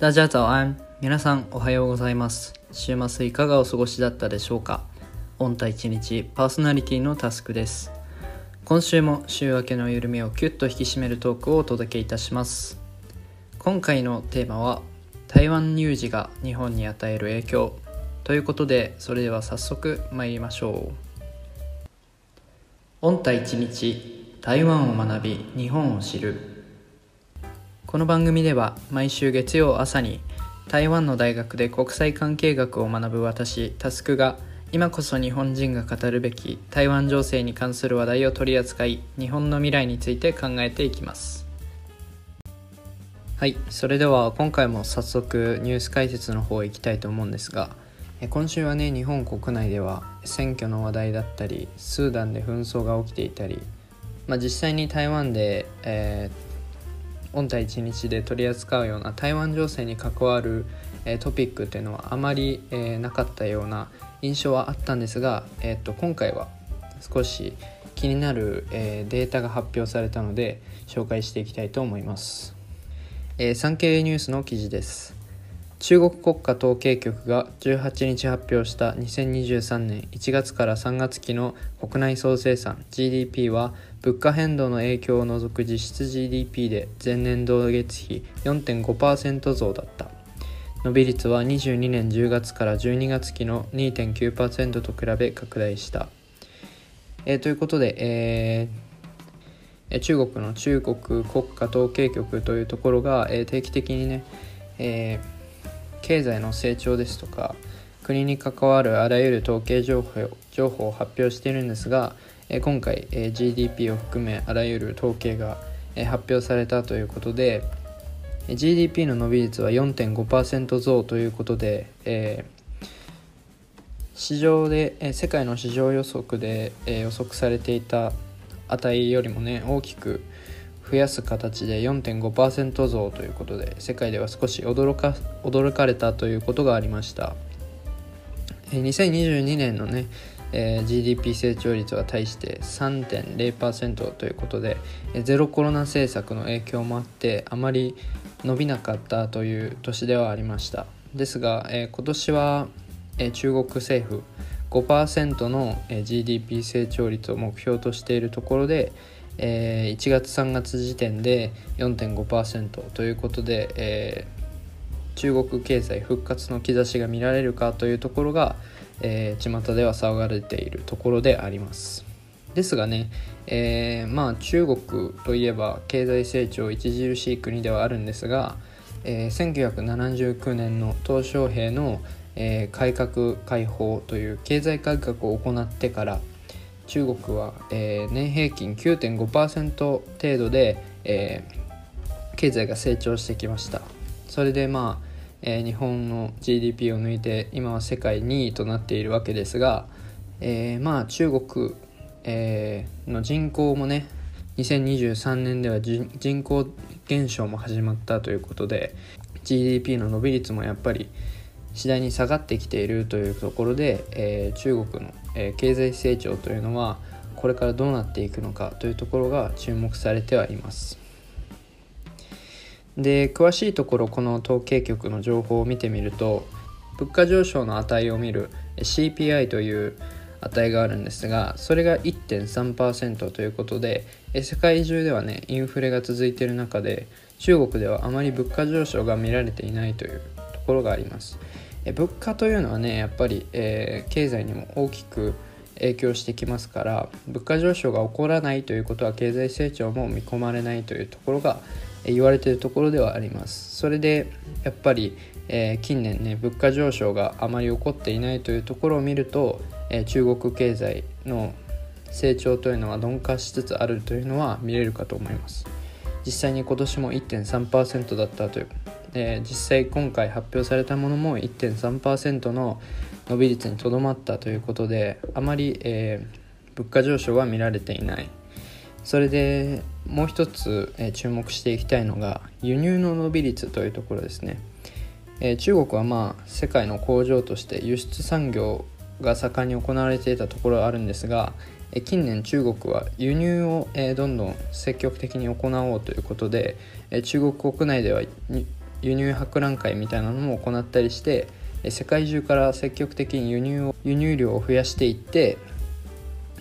大家早安。皆さんおはようございます。週末いかがお過ごしだったでしょうか。オンタ一日パーソナリティのタスクです。今週も週明けの緩みをキュッと引き締めるトークをお届けいたします。今回のテーマは台湾有事が日本に与える影響。ということでそれでは早速参りましょう。オンタ一日台湾を学び日本を知る。この番組では毎週月曜朝に台湾の大学で国際関係学を学ぶ私タスクが今こそ日本人が語るべき台湾情勢に関する話題を取り扱い日本の未来について考えていきます。はいそれでは今回も早速ニュース解説の方へ行きたいと思うんですが今週はね日本国内では選挙の話題だったりスーダンで紛争が起きていたり、まあ、実際に台湾で、えー御体一日で取り扱うような台湾情勢に関わる、えー、トピックというのはあまり、えー、なかったような印象はあったんですが、えー、っと今回は少し気になる、えデータが発表されたので紹介していきたいと思います、え産経ニュースの記事です。中国国家統計局が18日発表した2023年1月から3月期の国内総生産 GDP は物価変動の影響を除く実質 GDP で前年同月比4.5%増だった。伸び率は22年10月から12月期の2.9%と比べ拡大した、えー、ということで、えー、中国の中国国家統計局というところが、えー、定期的にね、えー経済の成長ですとか国に関わるあらゆる統計情報情報を発表しているんですが今回 GDP を含めあらゆる統計が発表されたということで GDP の伸び率は4.5%増ということで、え、市場で、え世界の市場予測で、え予測されていた値よりもね大きく増やす形で4.5%増ということで世界では少し驚か驚かれたということがありました。2022年のね、えー、GDP 成長率は対して3.0%ということでゼロコロナ政策の影響もあってあまり伸びなかったという年ではありました。ですが、えー、今年は、えー、中国政府5%の GDP 成長率を目標としているところで、えー、1月3月時点で4.5%ということで、えー、中国経済復活の兆しが見られるかというところが、えー、巷では騒がれているところであります。ですがね、えー、まあ中国といえば経済成長著しい国ではあるんですが、えー、1979年の鄧小平の、えー、改革開放という経済改革を行ってから中国は、えー、年平均9.5%程度で、えー、経済が成長してきました。それでまあ、えー、日本の GDP を抜いて今は世界2位となっているわけですが、えー、まあ中国、えー、の人口もね2023年では人口減少も始まったということで GDP の伸び率もやっぱり次第に下がってきているというところで、えー、中国の、えー、経済成長というのはこれからどうなっていくのかというところが注目されてはいます。で詳しいところこの統計局の情報を見てみると物価上昇の値を見る CPI という値があるんですがそれが1.3%ということで世界中ではねインフレが続いている中で中国ではあまり物価上昇が見られていないというところがあります。物価というのはねやっぱり、えー、経済にも大きく影響してきますから物価上昇が起こらないということは経済成長も見込まれないというところが言われているところではあります。それでやっぱり、えー、近年ね物価上昇があまり起こっていないというところを見ると、えー、中国経済の成長というのは鈍化しつつあるというのは見れるかと思います。実際に今年も1.3%だったというえ実際今回発表されたものも1.3%の伸び率にとどまったということであまり、えー、物価上昇は見られていない。それでもう一つ、えー、注目していきたいのが輸入の伸び率というところですね、えー、中国はまあ世界の工場として輸出産業が盛んに行われていたところはあるんですが近年中国は輸入をどんどん積極的に行おうということで中国国内では輸入博覧会みたいなのも行ったりして世界中から積極的に輸入を輸入量を増やしていって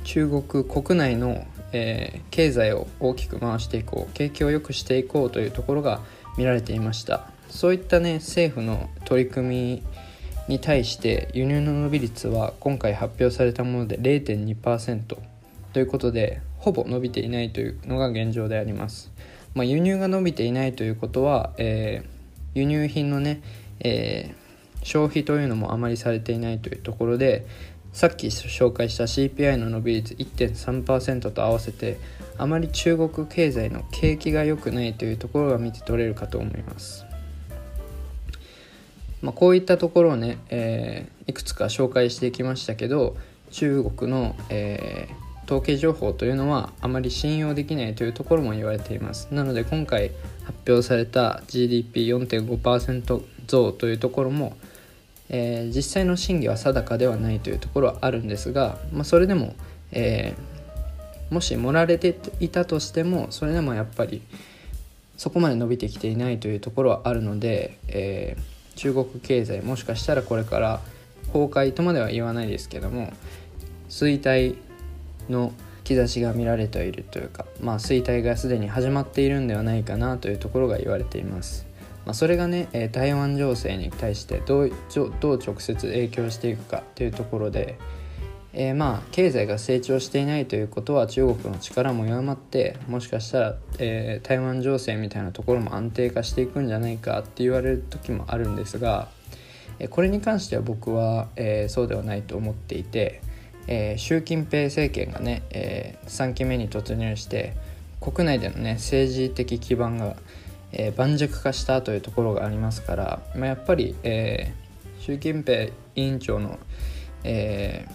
中国国内の、えー、経済を大きく回していこう景気を良くしていこうというところが見られていました。そういったね政府の取り組みに対して輸入の伸び率は今回発表されたもので0.2%ということでほぼ伸びていないというのが現状であります、まあ、輸入が伸びていないということは、えー、輸入品のね、えー、消費というのもあまりされていないというところでさっき紹介した CPI の伸び率1.3%と合わせてあまり中国経済の景気が良くないというところが見て取れるかと思います。まあ、こういったところをね、えー、いくつか紹介してきましたけど中国の、えー、統計情報というのはあまり信用できないというところも言われていますなので今回発表された GDP4.5% 増というところもえー、実際の真偽は定かではないというところはあるんですが、まあ、それでも、えー、もし盛られていたとしてもそれでもやっぱりそこまで伸びてきていないというところはあるので、えー、中国経済もしかしたらこれから崩壊とまでは言わないですけども衰退の兆しが見られているというか、まあ、衰退がすでに始まっているんではないかなというところが言われています。まあ、それがね、え台湾情勢に対してどうどう直接影響していくかというところで、えー、まあ経済が成長していないということは中国の力も弱まってもしかしたら、えー、台湾情勢みたいなところも安定化していくんじゃないかって言われる時もあるんですが、えこれに関しては僕は、えー、そうではないと思っていて、え習近平政権がね、え3期目に突入して国内でのね政治的基盤がえー、盤石化したというところがありますから、まあ、やっぱり、えー、習近平委員長の、え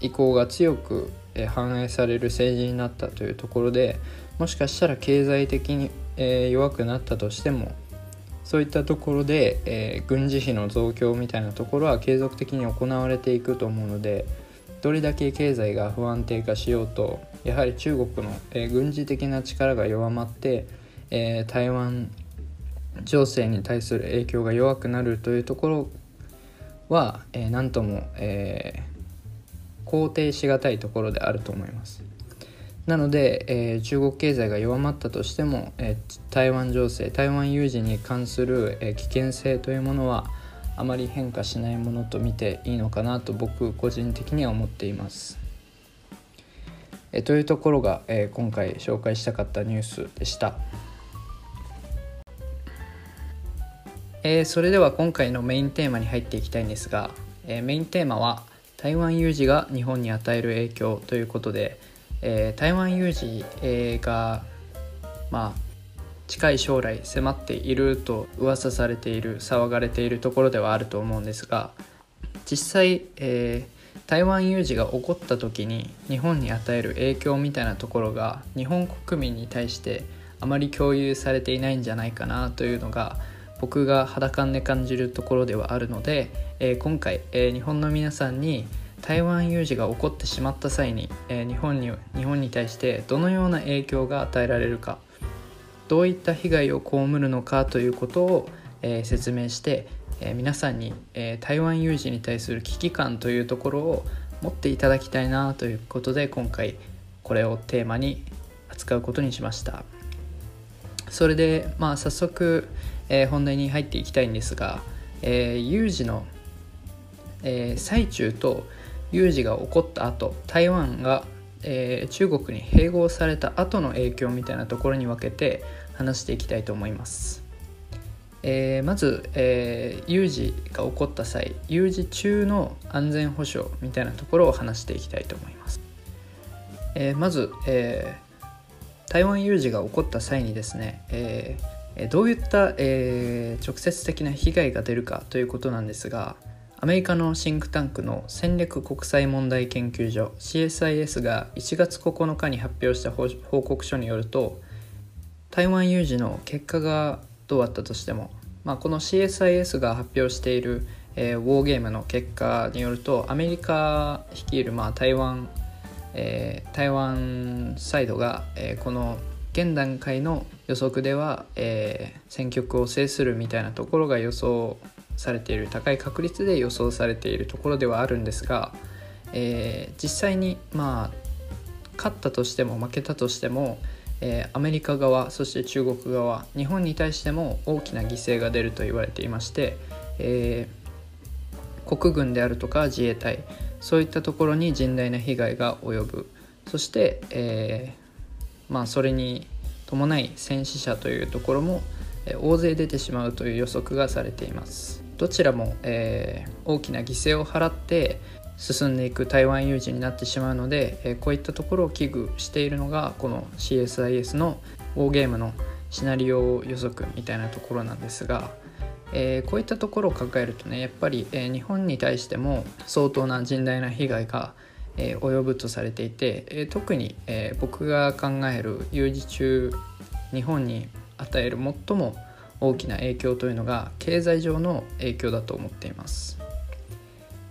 ー、意向が強く、反映される政治になったというところでもしかしたら経済的に、えー、弱くなったとしてもそういったところで、えー、軍事費の増強みたいなところは継続的に行われていくと思うのでどれだけ経済が不安定化しようとやはり中国の、え、軍事的な力が弱まってえ、台湾情勢に対する影響が弱くなるというところは、え、何とも、え、肯定しがたいところであると思います。なので、えー、中国経済が弱まったとしても、えー、台湾情勢台湾有事に関する、えー、危険性というものはあまり変化しないものと見ていいのかなと僕個人的には思っています。え、というところが、えー、今回紹介したかったニュースでした。えー、それでは今回のメインテーマに入っていきたいんですが、えー、メインテーマは台湾有事が日本に与える影響ということで、えー、台湾有事、えがまあ近い将来迫っていると噂されている騒がれているところではあると思うんですが実際、えー、台湾有事が起こった時に日本に与える影響みたいなところが日本国民に対してあまり共有されていないんじゃないかなというのが僕が肌感で感じるところではあるので、えー、今回、えー、日本の皆さんに台湾有事が起こってしまった際に、えー、日本に日本に対してどのような影響が与えられるかどういった被害を被るのかということを、え説明して、え皆さんに、え台湾有事に対する危機感というところを持っていただきたいなということで今回これをテーマに扱うことにしました。それでまあ早速えー、本題に入っていきたいんですが、えー、有事の、えー、最中と有事が起こった後台湾が、えー、中国に併合された後の影響みたいなところに分けて話していきたいと思います。えー、まず、えー、有事が起こった際有事中の安全保障みたいなところを話していきたいと思います。えー、まず、えー、台湾有事が起こった際にですね、えーどういった、えー、直接的な被害が出るかということなんですがアメリカのシンクタンクの戦略国際問題研究所 CSIS が1月9日に発表した報告書によると台湾有事の結果がどうあったとしても、まあ、この CSIS が発表している、えー、ウォーゲームの結果によるとアメリカ率いる、まあ、台湾、えー、台湾サイドが、えー、この現段階の予測では、えー、選挙区を制するみたいなところが予想されている高い確率で予想されているところではあるんですが、えー、実際にまあ勝ったとしても負けたとしても、えー、アメリカ側そして中国側日本に対しても大きな犠牲が出ると言われていまして、えー、国軍であるとか自衛隊そういったところに甚大な被害が及ぶ。そして、えー、まあ、それに伴い戦死者というところも、大勢出てしまうという予測がされています。どちらも、え大きな犠牲を払って進んでいく台湾有事になってしまうので、えこういったところを危惧しているのがこの CSIS のウォーゲームのシナリオ予測みたいなところなんですが、えー、こういったところを考えるとねやっぱり、えー、日本に対しても相当な甚大な被害が、えー、及ぶとされていて、えー、特に、えー、僕が考える有事中日本に与える最も大きな影響というのが経済上の影響だと思っています。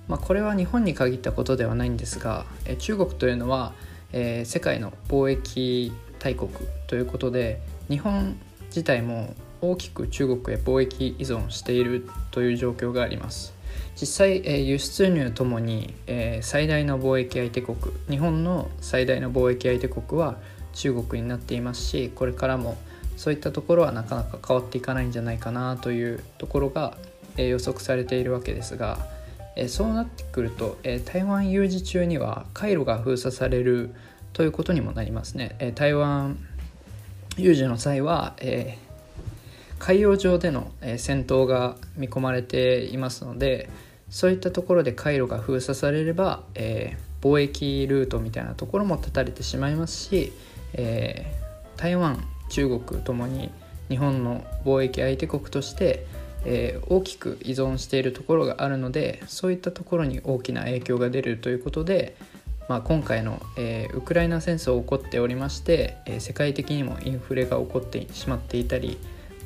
まあ、これは日本に限ったことではないんですが、え中国というのは、えー、世界の貿易大国ということで日本自体も大きく中国へ貿易依存しているという状況があります実際、えー、輸出入ともに、えー、最大の貿易相手国日本の最大の貿易相手国は中国になっていますしこれからもそういったところはなかなか変わっていかないんじゃないかなというところが、え、予測されているわけですが、えそうなってくると、え台湾有事中には回路が封鎖されるということにもなりますね。え台湾有事の際は、え海洋上での戦闘が見込まれていますのでそういったところで回路が封鎖されれば、え、貿易ルートみたいなところも断たれてしまいますし、え、台湾中国ともに日本の貿易相手国として、えー、大きく依存しているところがあるのでそういったところに大きな影響が出るということで、まあ、今回の、えー、ウクライナ戦争起こっておりまして、えー、世界的にもインフレが起こってしまっていたり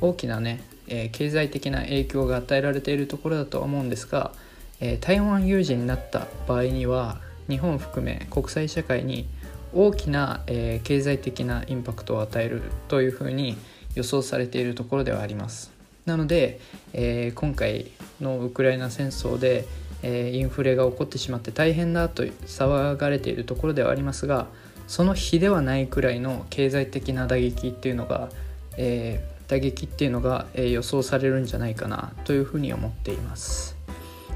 大きなね、え、経済的な影響が与えられているところだとは思うんですが、え、台湾有事になった場合には日本含め国際社会に大きな、えー、経済的なインパクトを与えるというふうに予想されているところではあります。なので、えー、今回のウクライナ戦争で、えー、インフレが起こってしまって大変だと騒がれているところではありますがその比ではないくらいの経済的な打撃っていうのが、えー、打撃っていうのが、え予想されるんじゃないかなというふうに思っています。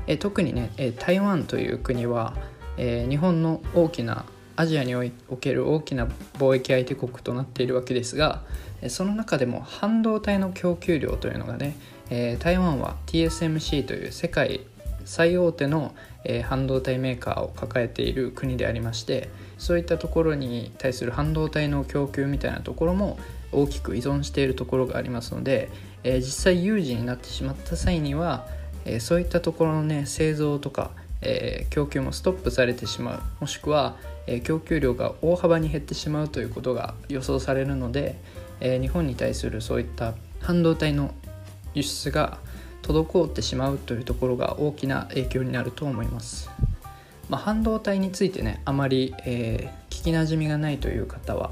え特にね、え台湾という国は、え日本の大きなアジアにおける大きな貿易相手国となっているわけですがその中でも半導体の供給量というのがね、台湾は TSMC という世界最大手の、半導体メーカーを抱えている国でありましてそういったところに対する半導体の供給みたいなところも大きく依存しているところがありますので、実際有事になってしまった際には、そういったところのね製造とか、供給もストップされてしまう。もしくは、え供給量が大幅に減ってしまうということが予想されるので、え日本に対するそういった半導体の輸出が滞ってしまうというところが大きな影響になると思います。まあ、半導体についてねあまり、えー、聞きなじみがないという方は、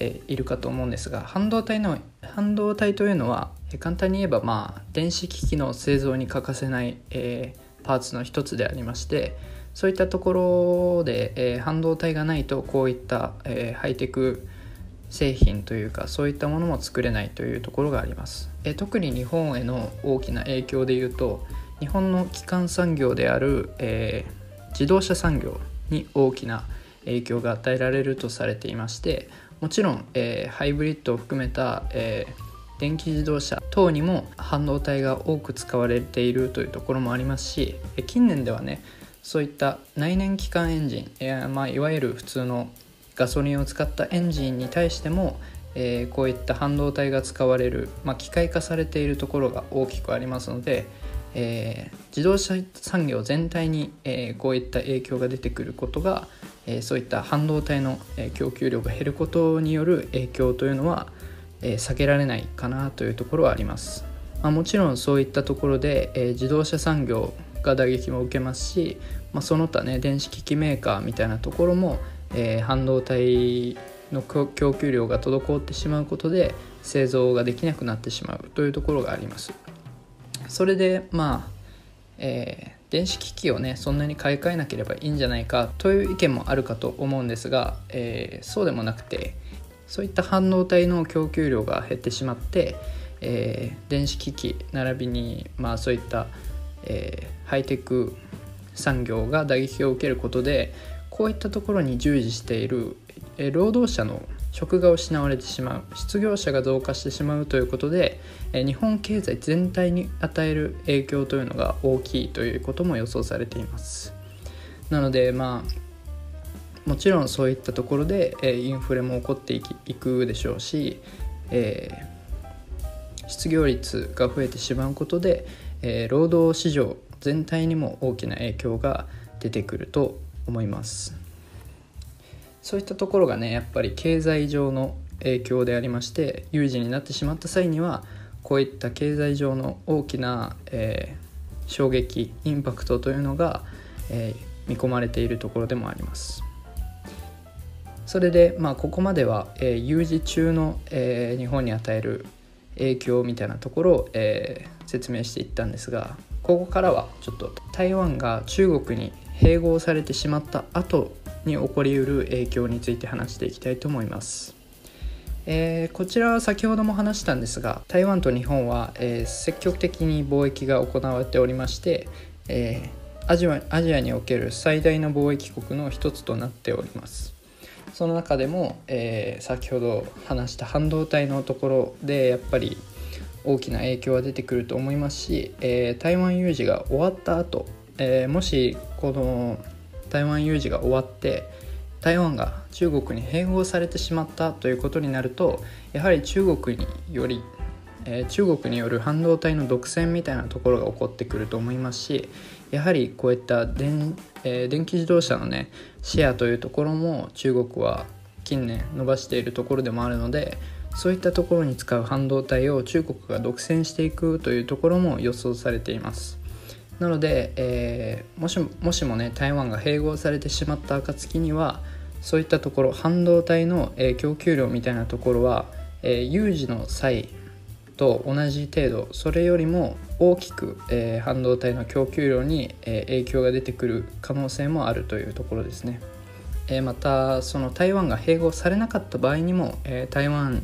えー、いるかと思うんですが半導体の半導体というのは、えー、簡単に言えばまあ電子機器の製造に欠かせない、えー、パーツの一つでありましてそういったところで、えー、半導体がないとこういった、えー、ハイテク製品というかそういったものも作れないというところがあります、えー、特に日本への大きな影響でいうと日本の基幹産業である、えー、自動車産業に大きな影響が与えられるとされていましてもちろん、えー、ハイブリッドを含めた、えー、電気自動車等にも半導体が多く使われているというところもありますし近年ではねそういった内燃機関エンジン、えーまあ、いわゆる普通のガソリンを使ったエンジンに対しても、えー、こういった半導体が使われる、まあ、機械化されているところが大きくありますので、えー、自動車産業全体に、えー、こういった影響が出てくることが、えー、そういった半導体の、え供給量が減ることによる影響というのは、え避けられないかなというところはあります。まあ、もちろんそういったところで、え自動車産業が打撃も受けますし、まあ、その他ね電子機器メーカーみたいなところも、え半導体の供給量が滞ってしまうことで製造ができなくなってしまうというところがあります。それでまあ、えー、電子機器をねそんなに買い替えなければいいんじゃないかという意見もあるかと思うんですが、えー、そうでもなくてそういった半導体の供給量が減ってしまって、えー、電子機器並びにまあそういった、えー、ハイテク産業が打撃を受けることでこういったところに従事している、えー、労働者の職が失われてしまう失業者が増加してしまうということで、え日本経済全体に与える影響というのが大きいということも予想されています。なのでまあもちろんそういったところで、えインフレも起こっていくでしょうし、えー、失業率が増えてしまうことで、えー、労働市場全体にも大きな影響が出てくると思います。そういったところがねやっぱり経済上の影響でありまして有事になってしまった際にはこういった経済上の大きな、えー、衝撃インパクトというのが、えー、見込まれているところでもあります。それで、まあ、ここまでは、えー、有事中の、えー、日本に与える影響みたいなところを、えー、説明していったんですがここからはちょっと台湾が中国に併合されてしまった後に起こりうる影響について話していきたいと思います。えー、こちらは先ほども話したんですが台湾と日本は、えー、積極的に貿易が行われておりまして、えー、アジアアジアにおける最大の貿易国の一つとなっておりますその中でも、え先ほど話した半導体のところでやっぱり大きな影響が出てくると思いますし、え台湾有事が終わった後、えもしこの台湾有事が終わって台湾が中国に併合されてしまったということになるとやはり中国により、えー、中国による半導体の独占みたいなところが起こってくると思いますしやはりこういった電,、えー、電気自動車のねシェアというところも中国は近年伸ばしているところでもあるのでそういったところに使う半導体を中国が独占していくというところも予想されています。なので、えー、もしもしもね台湾が併合されてしまった暁にはそういったところ半導体の、えー、供給量みたいなところは、えー、有事の際と同じ程度それよりも大きく、えー、半導体の供給量に、えー、影響が出てくる可能性もあるというところですね。えー、またその台湾が併合されなかった場合にも、えー、台湾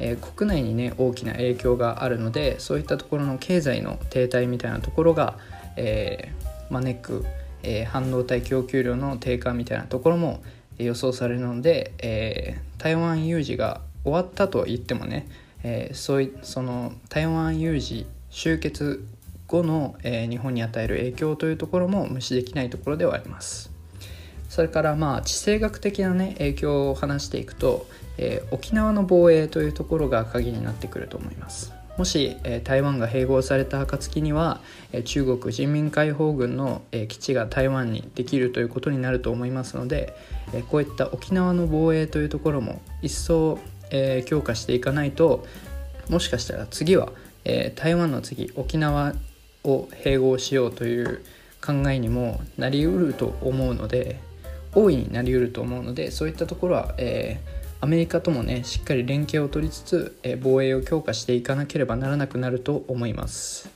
えー、国内にね大きな影響があるのでそういったところの経済の停滞みたいなところが、えー、招く、えー、半導体供給量の低下みたいなところも予想されるので、え、台湾有事が終わったと言ってもね、え、そういその台湾有事終結後の、え、日本に与える影響というところも無視できないところではあります。それからまあ地政学的なね影響を話していくと、えー、沖縄の防衛というところが鍵になってくると思います。もし、え台湾が併合された暁には、え中国人民解放軍の、え基地が台湾にできるということになると思いますので、えこういった沖縄の防衛というところも一層、え強化していかないともしかしたら次は、え台湾の次沖縄を併合しようという考えにもなりうると思うので大いになりうると思うのでそういったところは、えーアメリカともねしっかり連携を取りつつ、え防衛を強化していかなければならなくなると思います。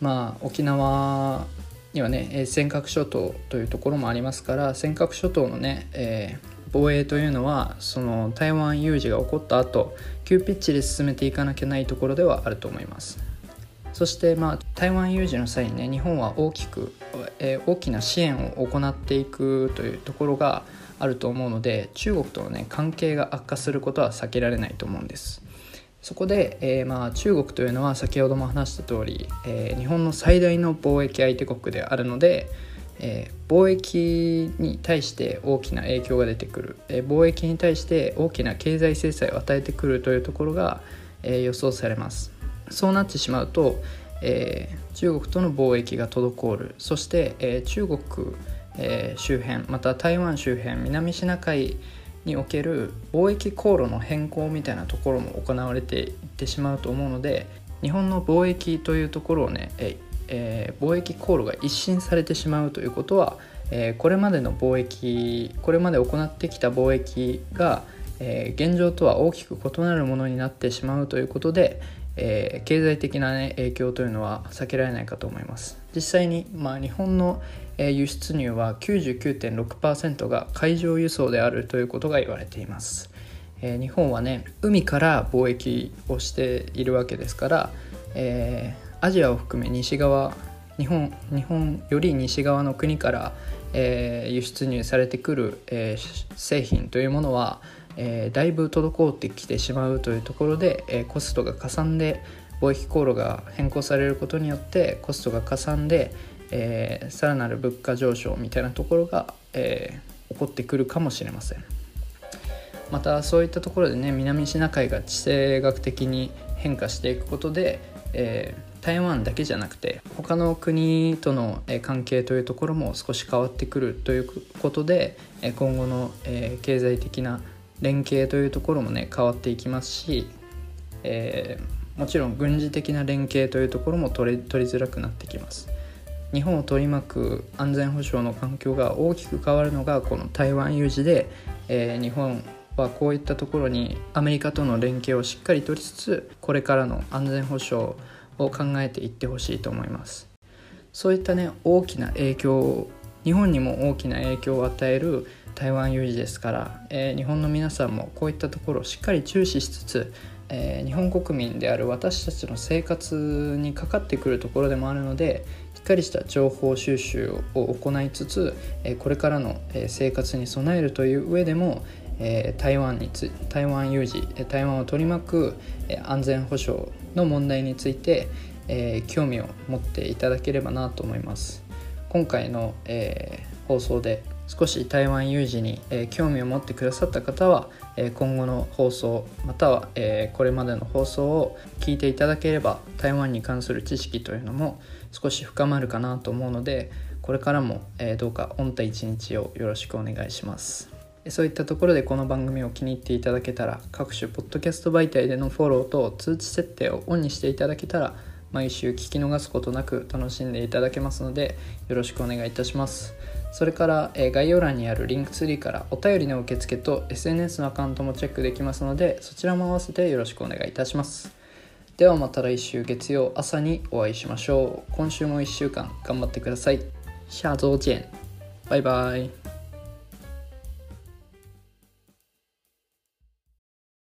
まあ沖縄にはねえ尖閣諸島というところもありますから尖閣諸島のね、えー、防衛というのはその台湾有事が起こった後急ピッチで進めていかなきゃないところではあると思います。そしてまあ台湾有事の際にね日本は大きく、えー、大きな支援を行っていくというところがあると思うので中国とのね関係が悪化することは避けられないと思うんです。そこで、えー、まあ中国というのは先ほども話した通り、えー、日本の最大の貿易相手国であるので、えー、貿易に対して大きな影響が出てくる、えー、貿易に対して大きな経済制裁を与えてくるというところが、えー、予想されます。そうなってしまうと、えー、中国との貿易が滞る。そして、えー、中国えー、周辺また台湾周辺南シナ海における貿易航路の変更みたいなところも行われていってしまうと思うので日本の貿易というところをね、えー、貿易航路が一新されてしまうということは、えー、これまでの貿易これまで行ってきた貿易が、えー、現状とは大きく異なるものになってしまうということで、えー、経済的な、ね、影響というのは避けられないかと思います。実際に、まあ、日本の、え輸出入は99.6%が海上輸送であるということが言われています、え日本はね海から貿易をしているわけですから、えアジアを含め西側日本日本より西側の国から、えー、輸出入されてくる、えー、製品というものは、えー、だいぶ滞ってきてしまうというところで、えコストがかさんで貿易航路が変更されることによってコストがかさんで、えさらなる物価上昇みたいなところが、え起こってくるかもしれません。またそういったところでね南シナ海が地政学的に変化していくことで、えー台湾だけじゃなくて他の国との関係というところも少し変わってくるということで今後の経済的な連携というところもね変わっていきますし、えー、もちろん軍事的な連携というところも取り取りづらくなってきます。日本を取り巻く安全保障の環境が大きく変わるのがこの台湾有事で、えー、日本はこういったところにアメリカとの連携をしっかり取りつつこれからの安全保障を考えていってほしいと思いますそういったね大きな影響日本にも大きな影響を与える台湾有事ですから、えー、日本の皆さんもこういったところをしっかり注視しつつ、えー、日本国民である私たちの生活にかかってくるところでもあるのでしっかりした情報収集を行いつつ、え、これからの生活に備えるという上でも、え台湾につ台湾有事台湾を取り巻く安全保障の問題について、えー、興味を持っていただければなと思います。今回の、えー、放送で少し台湾有事に、えー、興味を持ってくださった方は、え今後の放送または、えこれまでの放送を聞いていただければ台湾に関する知識というのも少し深まるかなと思うのでこれからも、えどうか御体一日をよろしくお願いします。そういったところでこの番組を気に入っていただけたら各種ポッドキャスト媒体でのフォローと通知設定をオンにしていただけたら毎週聞き逃すことなく楽しんでいただけますのでよろしくお願いいたします。それから、え概要欄にあるリンクツリーからお便りの受付と SNS のアカウントもチェックできますのでそちらも合わせてよろしくお願いいたします。ではまた来週月曜朝にお会いしましょう。今週も1週間頑張ってください。下周见。バイバイ。